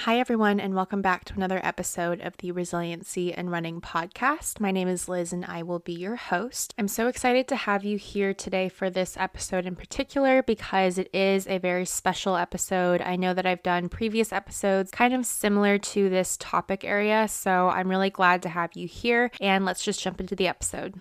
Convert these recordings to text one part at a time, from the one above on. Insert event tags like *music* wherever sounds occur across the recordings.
Hi, everyone, and welcome back to another episode of the Resiliency and Running podcast. My name is Liz, and I will be your host. I'm so excited to have you here today for this episode in particular because it is a very special episode. I know that I've done previous episodes kind of similar to this topic area, so I'm really glad to have you here. And let's just jump into the episode.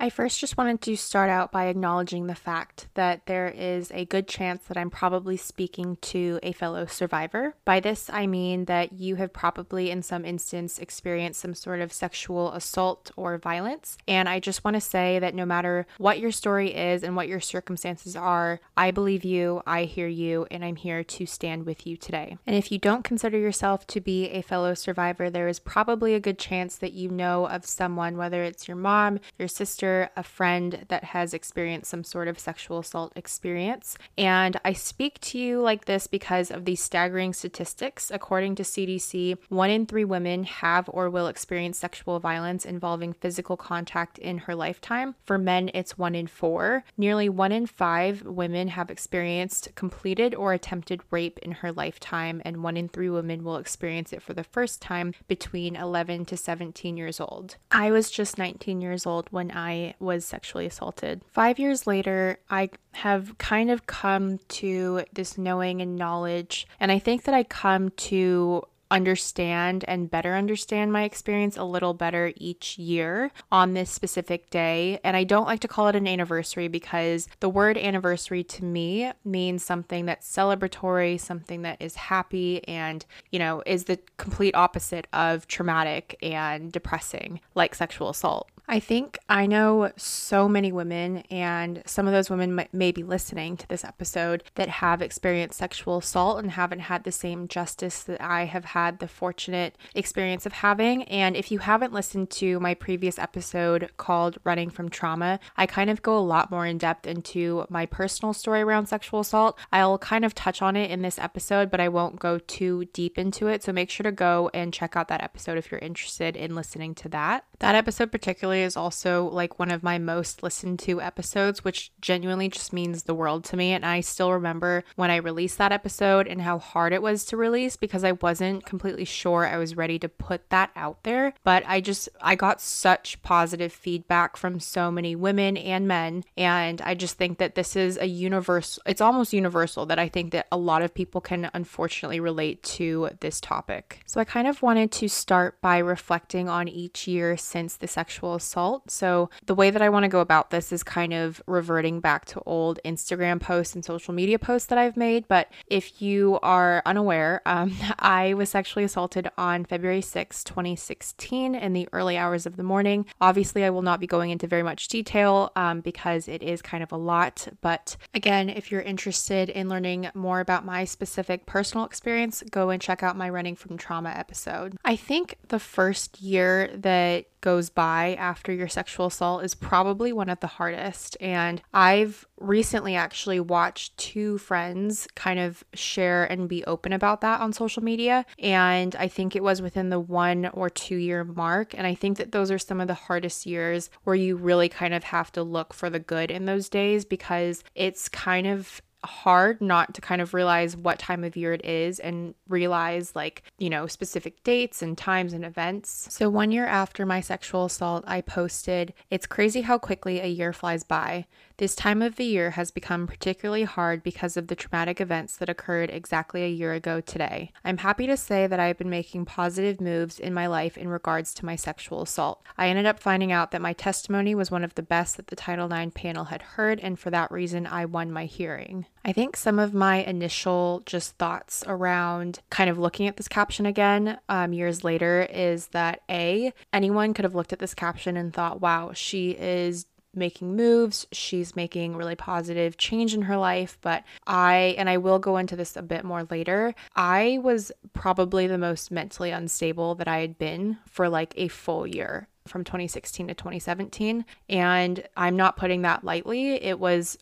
I first just wanted to start out by acknowledging the fact that there is a good chance that I'm probably speaking to a fellow survivor. By this, I mean that you have probably, in some instance, experienced some sort of sexual assault or violence. And I just want to say that no matter what your story is and what your circumstances are, I believe you, I hear you, and I'm here to stand with you today. And if you don't consider yourself to be a fellow survivor, there is probably a good chance that you know of someone, whether it's your mom, your sister, a friend that has experienced some sort of sexual assault experience. And I speak to you like this because of these staggering statistics. According to CDC, one in three women have or will experience sexual violence involving physical contact in her lifetime. For men, it's one in four. Nearly one in five women have experienced completed or attempted rape in her lifetime, and one in three women will experience it for the first time between 11 to 17 years old. I was just 19 years old when I was sexually assaulted. Five years later, I have kind of come to this knowing and knowledge, and I think that I come to understand and better understand my experience a little better each year on this specific day. And I don't like to call it an anniversary because the word anniversary to me means something that's celebratory, something that is happy, and, you know, is the complete opposite of traumatic and depressing, like sexual assault. I think I know so many women, and some of those women may be listening to this episode that have experienced sexual assault and haven't had the same justice that I have had the fortunate experience of having. And if you haven't listened to my previous episode called Running from Trauma, I kind of go a lot more in depth into my personal story around sexual assault. I'll kind of touch on it in this episode, but I won't go too deep into it. So make sure to go and check out that episode if you're interested in listening to that. That episode, particularly, is also like one of my most listened to episodes, which genuinely just means the world to me. And I still remember when I released that episode and how hard it was to release because I wasn't completely sure I was ready to put that out there. But I just, I got such positive feedback from so many women and men. And I just think that this is a universal, it's almost universal that I think that a lot of people can unfortunately relate to this topic. So I kind of wanted to start by reflecting on each year since the sexual assault. So, the way that I want to go about this is kind of reverting back to old Instagram posts and social media posts that I've made. But if you are unaware, um, *laughs* I was sexually assaulted on February 6, 2016, in the early hours of the morning. Obviously, I will not be going into very much detail um, because it is kind of a lot. But again, if you're interested in learning more about my specific personal experience, go and check out my Running from Trauma episode. I think the first year that goes by after your sexual assault is probably one of the hardest. And I've recently actually watched two friends kind of share and be open about that on social media. And I think it was within the one or two year mark. And I think that those are some of the hardest years where you really kind of have to look for the good in those days because it's kind of hard not to kind of realize what time of year it is and realize like, you know, specific dates and times and events. So, one year after my sexual assault, I posted, It's crazy how quickly a year flies by. This time of the year has become particularly hard because of the traumatic events that occurred exactly a year ago today. I'm happy to say that I have been making positive moves in my life in regards to my sexual assault. I ended up finding out that my testimony was one of the best that the Title IX panel had heard, and for that reason, I won my hearing. I think some of my initial just thoughts around kind of looking at this caption again um, years later is that A, anyone could have looked at this caption and thought, wow, she is making moves. She's making really positive change in her life. But I, and I will go into this a bit more later, I was probably the most mentally unstable that I had been for like a full year from 2016 to 2017. And I'm not putting that lightly. It was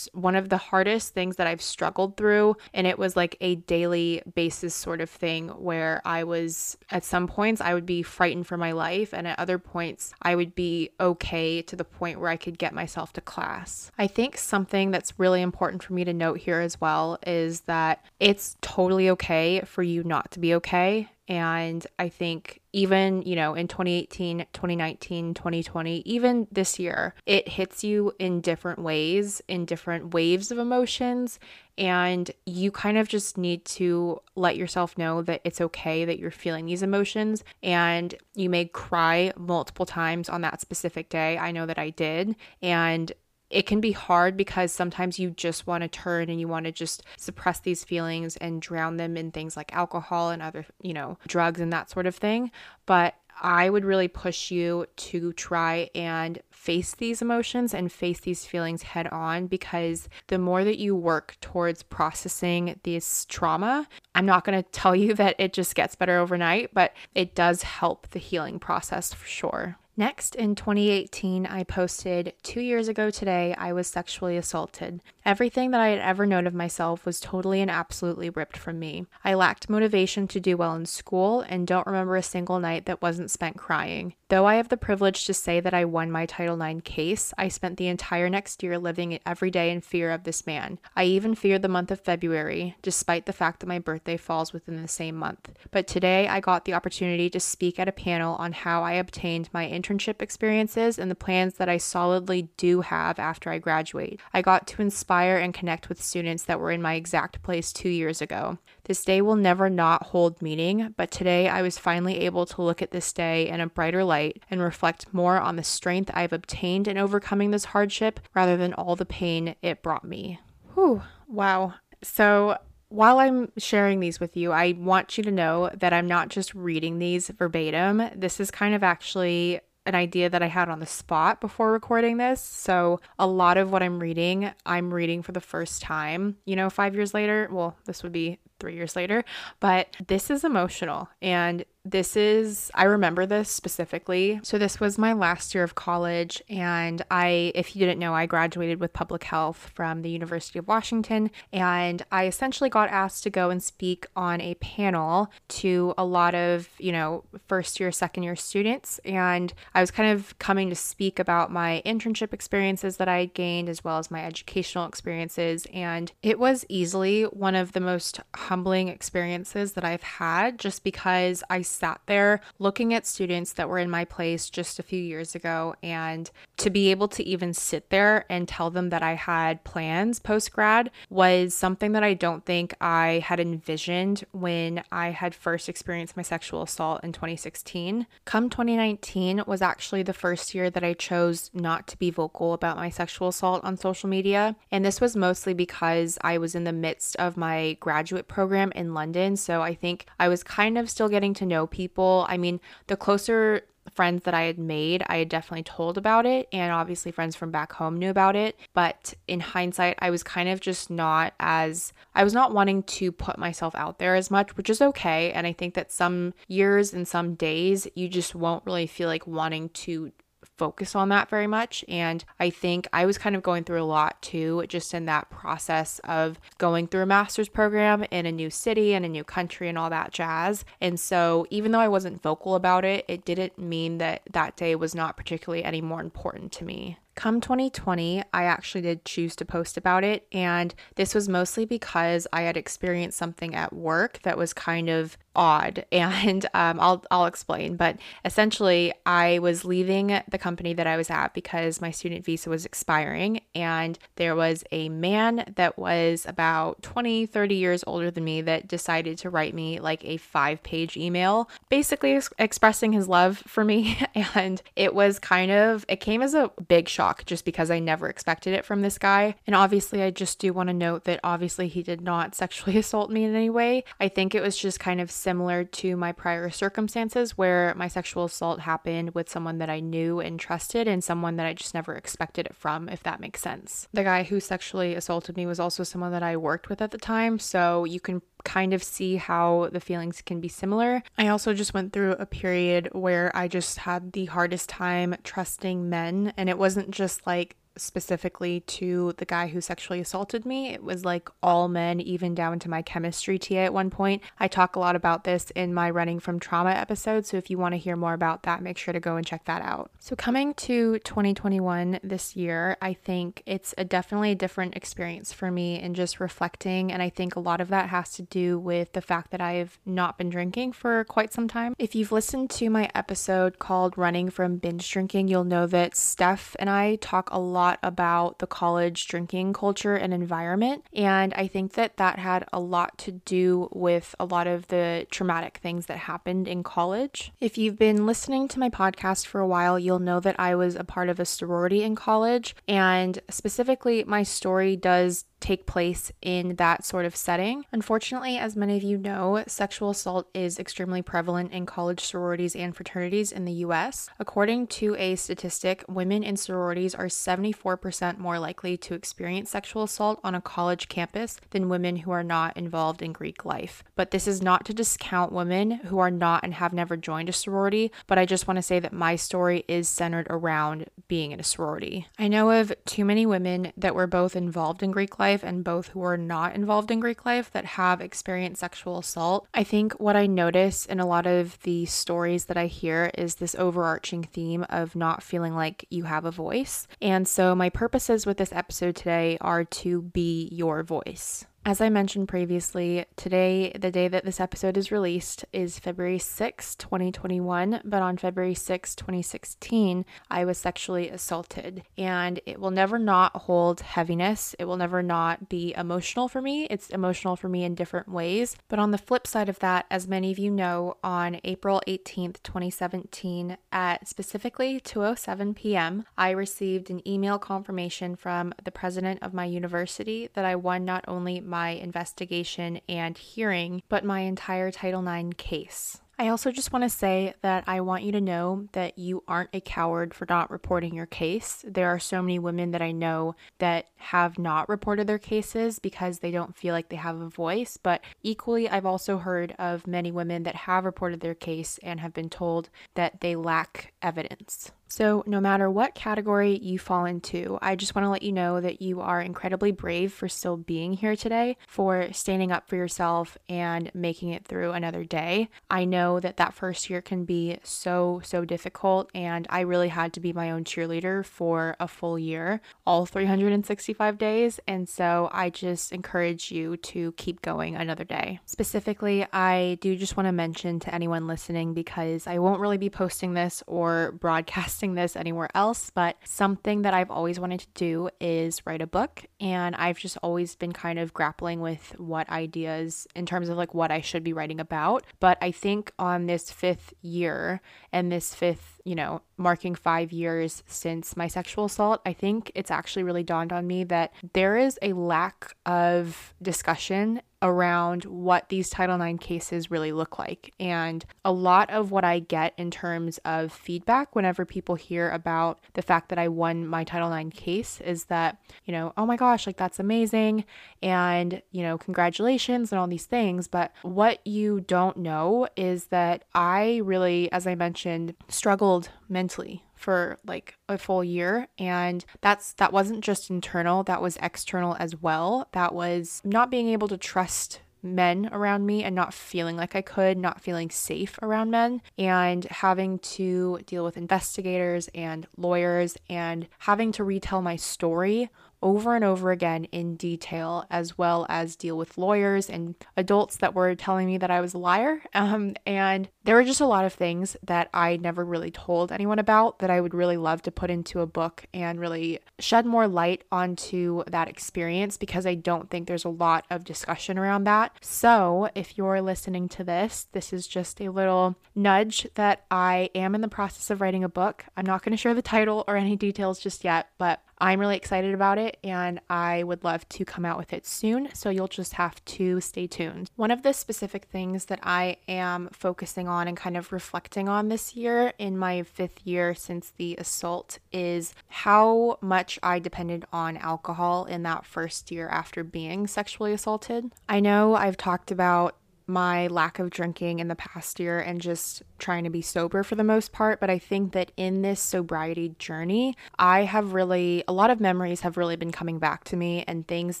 one of the hardest things that I've struggled through. And it was like a daily basis sort of thing where I was, at some points, I would be frightened for my life. And at other points, I would be okay to the point where I could get myself to class. I think something that's really important for me to note here as well is that it's totally okay for you not to be okay. And I think even, you know, in 2018, 2019, 2020, even this year, it hits you in different ways, in different waves of emotions. And you kind of just need to let yourself know that it's okay that you're feeling these emotions. And you may cry multiple times on that specific day. I know that I did. And it can be hard because sometimes you just want to turn and you want to just suppress these feelings and drown them in things like alcohol and other, you know, drugs and that sort of thing. But I would really push you to try and face these emotions and face these feelings head on because the more that you work towards processing this trauma, I'm not going to tell you *laughs* that it just gets better overnight, but it does help the healing process for sure. Next, in 2018, I posted, Two years ago today, I was sexually assaulted. Everything that I had ever known of myself was totally and absolutely ripped from me. I lacked motivation to do well in school and don't remember a single night that wasn't spent crying. Though I have the privilege to say that I won my Title IX case, I spent the entire next year living every day in fear of this man. I even feared the month of February, despite the fact that my birthday falls within the same month. But today, I got the opportunity to speak at a panel on how I obtained my internship experiences and the plans that I solidly do have after I graduate. I got to inspire and connect with students that were in my exact place two years ago. This day will never not hold meaning, but today I was finally able to look at this day in a brighter light and reflect more on the strength I've obtained in overcoming this hardship rather than all the pain it brought me. Whew, wow. So, while I'm sharing these with you, I want you to know that I'm not just reading these verbatim. This is kind of actually an idea that I had on the spot before recording this. So, a lot of what I'm reading, I'm reading for the first time, you know, five years later. Well, this would be three years later, but this is emotional. And this is, I remember this specifically. So, this was my last year of college. And I, if you didn't know, I graduated with public health from the University of Washington. And I essentially got asked to go and speak on a panel to a lot of, you know, first year, second year students. And I was kind of coming to speak about my internship experiences that I had gained, as well as my educational experiences. And it was easily one of the most humbling experiences that I've had just because I sat there looking at students that were in my place just a few years ago and to be able to even sit there and tell them that I had plans post grad was something that I don't think I had envisioned when I had first experienced my sexual assault in 2016. Come 2019 was actually the first year that I chose not to be vocal about my sexual assault on social media. And this was mostly because I was in the midst of my graduate program in London. So I think I was kind of still getting to know people. I mean, the closer friends that I had made, I had definitely told about it, and obviously friends from back home knew about it. But in hindsight, I was kind of just not as, I was not wanting to put myself out there as much, which is okay. And I think that some years and some days, you just won't really feel like wanting to focus on that very much. And I think I was kind of going through a lot too, just in that process of going through a master's program in a new city and a new country and all that jazz. And so even though I wasn't vocal about it, it didn't mean that that day was not particularly any more important to me. Come 2020, I actually did choose to post about it, and this was mostly because I had experienced something at work that was kind of odd, *laughs* and um, I'll I'll explain. But essentially, I was leaving the company that I was at because my student visa was expiring, and there was a man that was about 20, 30 years older than me that decided to write me like a five page email, basically ex- expressing his love for me, *laughs* and it was kind of it came as a big shock just because I never expected it from this guy. And obviously, I just do want to note that obviously he did not *laughs* sexually assault me in any way. I think it was just kind of similar to my prior circumstances where my sexual assault happened with someone that I knew and trusted and someone that I just never expected it from, if that makes sense. The guy who sexually assaulted me was also someone that I worked with at the time, so you can kind of see how the feelings can be similar. I also just went through a period where I just had the hardest time trusting men, and it wasn't just like specifically to the guy who sexually assaulted me. It was like all men, even down to my chemistry TA at one point. I talk a lot about this in my Running from Trauma episode. So if you want to hear more about that, make sure to go and check that out. So coming to 2021 this year, I think it's a definitely a different experience for me in just reflecting. And I think a lot of that has to do with the fact that I've not been drinking for quite some time. If you've listened to my episode called Running from Binge Drinking, you'll know that Steph and I talk a lot about the college drinking culture and environment. And I think that that had a lot to do with a lot of the traumatic things that happened in college. If you've been listening to my podcast for a while, you'll know that I was a part of a sorority in college. And specifically, my story does take place in that sort of setting. Unfortunately, as many of you know, sexual assault is extremely prevalent in college sororities and fraternities in the US. According to a statistic, women in sororities are 74% more likely to experience sexual assault on a college campus than women who are not involved in Greek life. But this is not to discount women who are not and have never joined a sorority, but I just want to say that my story is centered around being in a sorority. I know of too many women that were both involved in Greek life life and both who are not involved in Greek life that have experienced sexual assault. I think what I notice in a lot of the stories that I hear is this overarching theme of not feeling like you have a voice. And so, my purposes with this episode today are to be your voice. As I mentioned previously, today, the day that this episode is released, is February 6, 2021. But on February 6, 2016, I was sexually assaulted. And it will never not hold heaviness. It will never not be emotional for me. It's emotional for me in different ways. But on the flip side of that, as many of you know, on April 18th, 2017, at specifically 2:07 p.m., I received an email confirmation from the president of my university that I won not only my investigation and hearing, but my entire Title IX case. I also just want to say that I want you to know that you aren't a coward for not reporting your case. There are so many women that I know that have not reported their cases because they don't feel like they have a voice. But equally, I've also heard of many women that have reported their case and have been told that they lack evidence. So, no matter what category you fall into, I just want to let you know that you are incredibly brave for still being here today, for standing up for yourself and making it through another day. I know that that first year can be so, so difficult, and I really had to be my own cheerleader for a full year, all 365 days. And so, I just encourage you to keep going another day. Specifically, I do just want to mention to anyone listening because I won't really be posting this or broadcasting this anywhere else, but something that I've always wanted to do is write a book. And I've just always been kind of grappling with what ideas in terms of like what I should be writing about. But I think on this fifth year and this fifth, you know, marking five years since my sexual assault, I think it's actually really dawned on me that there is a lack of discussion around what these Title IX cases really look like. And a lot of what I get in terms of feedback whenever people hear about the fact that I won my Title IX case is that, you know, oh my gosh, like that's amazing. And, you know, congratulations and all these things. But what you don't know is that I really, as I mentioned, struggled mentally for like a full year and that's that wasn't just internal that was external as well. That was not being able to trust men around me and not feeling like I could, not feeling safe around men, and having to deal with investigators and lawyers and having to retell my story over and over again in detail, as well as deal with lawyers and adults that were telling me that I was a liar. *laughs* Um, and there were just a lot of things that I never really told anyone about that I would really love to put into a book and really shed more light onto that experience because I don't think there's a lot of discussion around that. So, if you're listening to this, this is just a little nudge that I am in the process of writing a book. I'm not going to share the title or any details just yet, but I'm really excited about it and I would love to come out with it soon. So you'll just have to stay tuned. One of the specific things that I am focusing on and kind of reflecting on this year in my fifth year since the assault is how much I depended on alcohol in that first year after being sexually assaulted. I know I've talked about my lack of drinking in the past year and just trying to be sober for the most part. But I think that in this sobriety journey, I have really, a lot of memories have really been coming back to me and things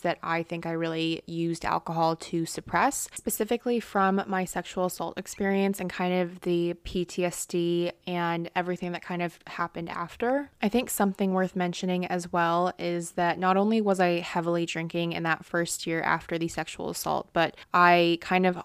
that I think I really used alcohol to suppress, specifically from my sexual assault experience and kind of the PTSD and everything that kind of happened after. I think something worth mentioning as well is that not only was I heavily drinking in that first year after the sexual assault, but I kind of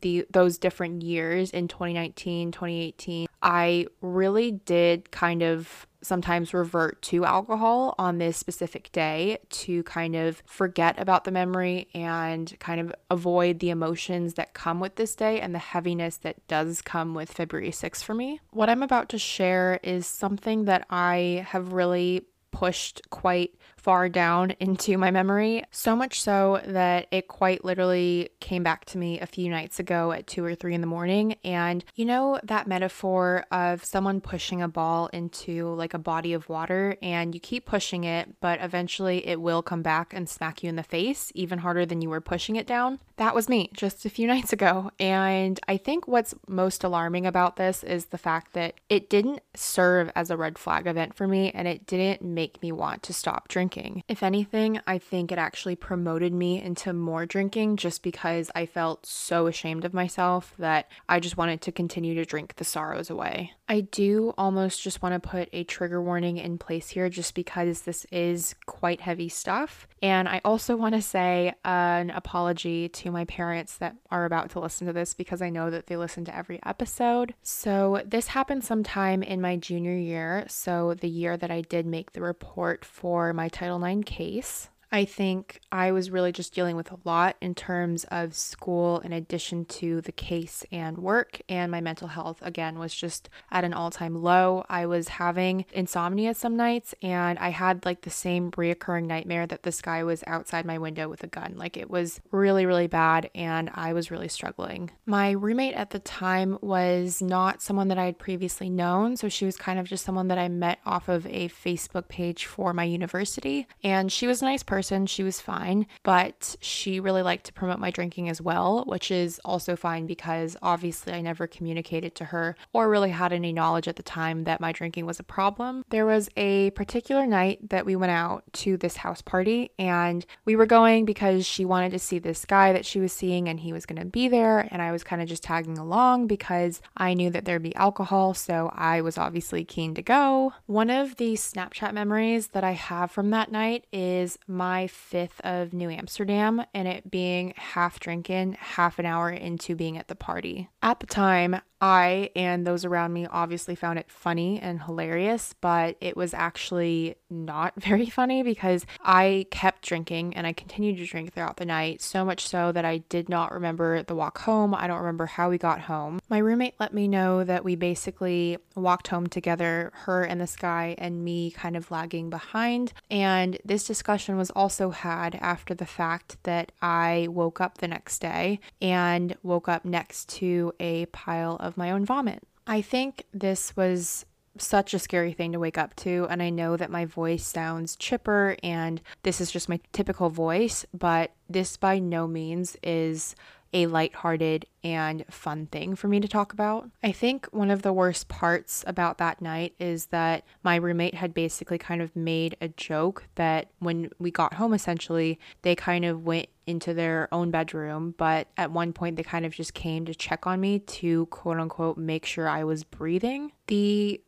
the those different years in 2019, 2018, I really did kind of sometimes revert to alcohol on this specific day to kind of forget about the memory and kind of avoid the emotions that come with this day and the heaviness that does come with February 6th for me. What I'm about to share is something that I have really pushed quite far down into my memory, so much so that it quite literally came back to me a few nights ago at two or three in the morning. And you know, that metaphor of someone pushing a ball into like a body of water and you keep pushing it, but eventually it will come back and smack you in the face even harder than you were pushing it down. That was me just a few *laughs* nights ago. And I think what's most alarming about this is the fact that it didn't serve as a red flag event for me and it didn't make me want to stop drinking drinking. If anything, I think it actually promoted me into more drinking just because I felt so ashamed of myself that I just wanted to continue to drink the sorrows away. I do almost just want to put a trigger warning in place here just because this is quite heavy stuff. And I also want to say an apology to my parents that are about to listen to this because I know that they listen to every episode. So, this happened sometime in my junior year. So, the year that I did make the report for my Title IX case. I think I was really just dealing with a lot in terms of school, in addition to the case and work, and my mental health again was just at an all time low. I was having insomnia some nights, and I had like the same reoccurring nightmare that this guy was outside my window with a gun. Like it was really, really bad, and I was really struggling. My roommate at the time was not someone that I had previously known, so she was kind of just someone that I met off of a Facebook page for my university, and she was a nice person person. She was fine, but she really liked to promote my drinking as well, which is also fine because obviously I never communicated to her or really had any knowledge at the time that my drinking was a problem. There was a particular night that we went out to this house party and we were going because she wanted to see this guy that she was seeing and he was going to be there. And I was kind of just tagging along because I knew that there'd be alcohol. So I was obviously keen to go. One of the Snapchat memories that I have from that night is my my fifth of New Amsterdam and it being half drinking, half an hour into being at the party. At the time, I and those around me obviously found it funny and hilarious, but it was actually not *laughs* very funny because I kept drinking and I continued to drink throughout the night, so much so that I did not remember the walk home. I don't remember how we got home. My roommate let me know that we basically walked home together, her and this guy, and me kind of lagging behind. And this discussion was also had after the fact that I woke up the next day and woke up next to a pile of my own vomit. I think this was such a scary thing to wake up to. And I know that my voice sounds chipper and this is just my typical voice, but this by no means is a lighthearted and fun thing for me to talk about. I think one of the worst parts about that night is that my roommate had basically kind of made a joke that when we got home, essentially, they kind of went into their own bedroom, but at one point they kind of just came to check on me to quote unquote make sure I was breathing. The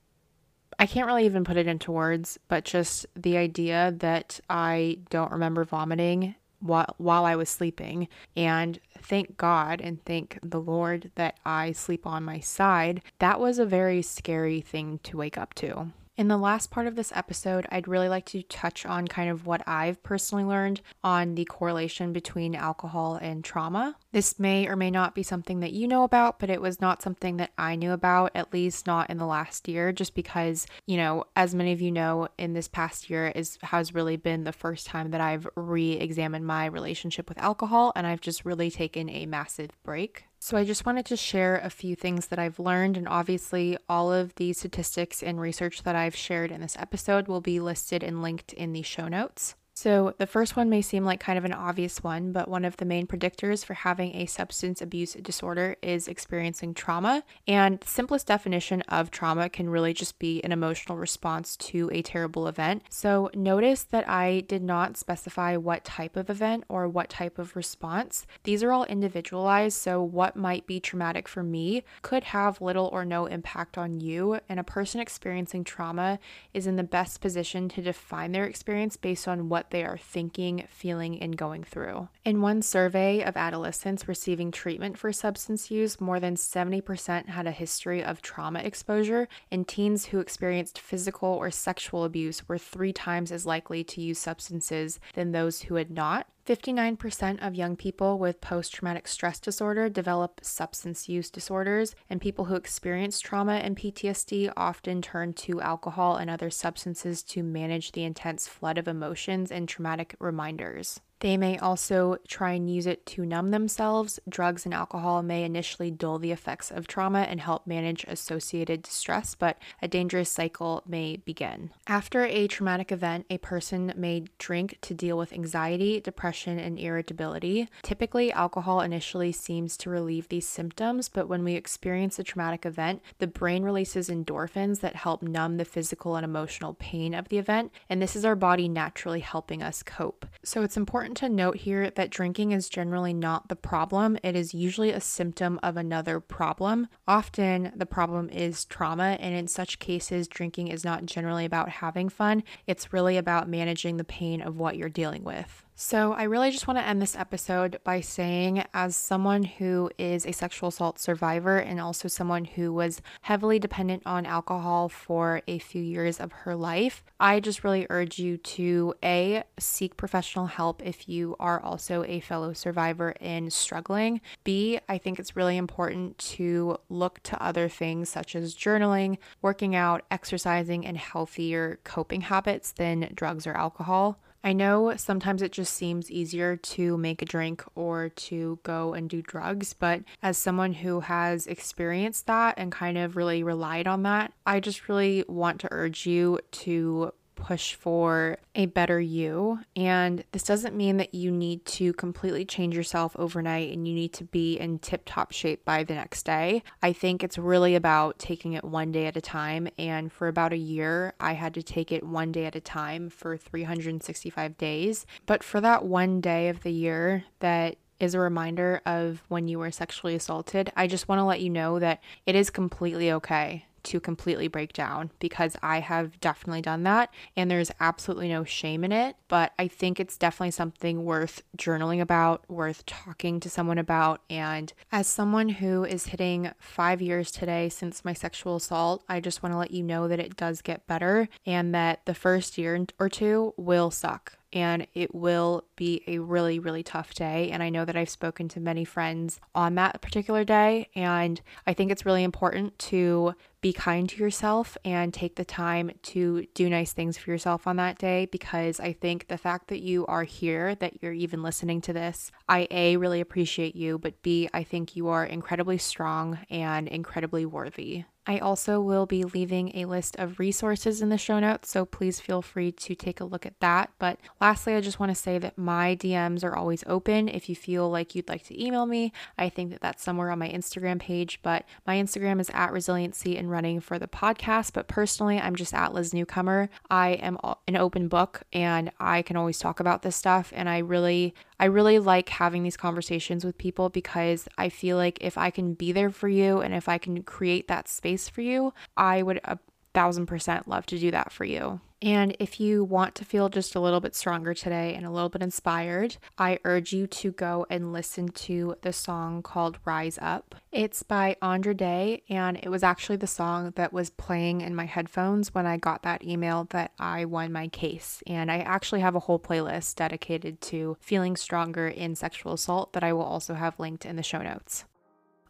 I can't really even put it into words, but just the idea that I don't remember vomiting while, while I was sleeping. And thank God and thank the Lord that I sleep on my side. That was a very scary thing to wake up to. In the last part of this episode, I'd really like to touch on kind of what I've personally learned on the correlation between alcohol and trauma. This may or may not be something that you know about, but it was not something that I knew about, at least not in the last year, just because, you know, as many of you know, in this past year is has really been the first time that I've re-examined my relationship with alcohol and I've just really taken a massive break. So, I just wanted to share a few things that I've learned, and obviously, all of the statistics and research that I've shared in this episode will be listed and linked in the show notes. So, the first one may seem like kind of an obvious one, but one of the main predictors for having a substance abuse disorder is experiencing trauma. And the simplest definition of trauma can really just be an emotional response to a terrible event. So, notice that I did not specify what type of event or what type of response. These are all individualized, so what might be traumatic for me could have little or no impact on you. And a person experiencing trauma is in the best position to define their experience based on what they are thinking, feeling, and going through. In one survey of adolescents receiving treatment for substance use, more than 70% had a history of trauma exposure, and teens who experienced physical or sexual abuse were three times as likely to use substances than those who had not. 59% of young people with post traumatic stress disorder develop substance use disorders, and people who experience trauma and PTSD often turn to alcohol and other substances to manage the intense flood of emotions and traumatic reminders. They may also try and use it to numb themselves. Drugs and alcohol may initially dull the effects of trauma and help manage associated distress, but a dangerous cycle may begin. After a traumatic event, a person may drink to deal with anxiety, depression, and irritability. Typically, alcohol initially seems to relieve these symptoms, but when we experience a traumatic event, the brain releases endorphins that help numb the physical and emotional pain of the event, and this is our body naturally helping us cope. So it's important important to note here that drinking is generally not the problem. It is usually a symptom of another problem. Often the problem is trauma, and in such cases, drinking is not generally about having fun, it's really about managing the pain of what you're dealing with. So, I really just want to end this episode by saying, as someone who is a sexual assault survivor and also someone who was heavily dependent on alcohol for a few years of her life, I just really urge you to A, seek professional help if you are also a fellow survivor in struggling. B, I think it's really important to look to other things such as journaling, working out, exercising, and healthier coping habits than drugs or alcohol. I know sometimes it just seems easier to make a drink or to go and do drugs, but as someone who has experienced that and kind of really relied on that, I just really want to urge you to push for a better you. And this doesn't mean that you need to completely change yourself overnight and you need to be in tip top shape by the next day. I think it's really about taking it one day at a time. And for about a year, I had to take it one day at a time for 365 days. But for that one day of the year that is a reminder of when you were sexually assaulted, I just want to let you know that it is completely okay to completely break down because I have definitely done that and there's absolutely no shame in it. But I think it's definitely something worth journaling about, worth talking to someone about. And as someone who is hitting five years today since my sexual assault, I just want to let you know that it does get better and that the first year or two will suck and it will be a really, really tough day. And I know that I've spoken to many friends on that particular day, and I think it's really important to be kind to yourself and take the time to do nice things for yourself on that day because I think the fact that you are here, that you're even listening to this, I A, really appreciate you, but B, I think you are incredibly strong and incredibly worthy. I also will be leaving a list of resources in the show notes, so please feel free to take a look at that. But lastly, I just want to say that my DMs are always open. If you feel like you'd like to email me, I think that that's somewhere on my Instagram page, but my Instagram is at resiliency and running for the podcast. But personally, I'm just at Liz Newcomer. I am an open book and I can always talk about this stuff. And I really, I really like having these conversations with people because I feel like if I can be there for you and if I can create that space for you, I would a thousand percent love to do that for you. And if you want to feel just a little bit stronger today and a little bit inspired, I urge you to go and listen to the song called Rise Up. It's by Andra Day, and it was actually the song that was playing in my headphones when I got that email that I won my case. And I actually have a whole playlist dedicated to feeling stronger in sexual assault that I will also have linked in the show notes.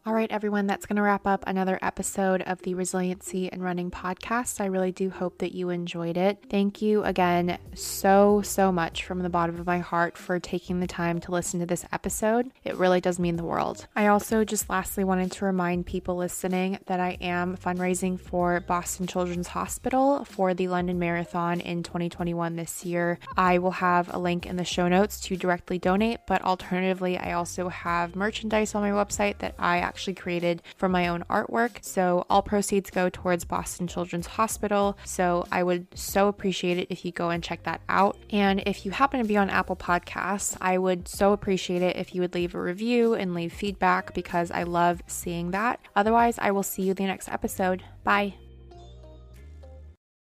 All right, everyone, that's going to wrap up another episode of the Resiliency and Running podcast. I really do hope that you enjoyed it. Thank you again so, so much from the bottom of my heart for taking the time to listen to this episode. It really does mean the world. I also just lastly wanted to remind people listening that I am fundraising for Boston Children's Hospital for the London Marathon in 2021 this year. I will have a link in the show notes to directly donate, but alternatively, I also have merchandise on my website that I actually actually created from my own artwork. So all proceeds go towards Boston Children's Hospital. So I would so appreciate it if you go and check that out. And if you happen to be on Apple Podcasts, I would so appreciate it if you would leave a review and leave feedback because I love seeing that. Otherwise, I will see you the next episode. Bye.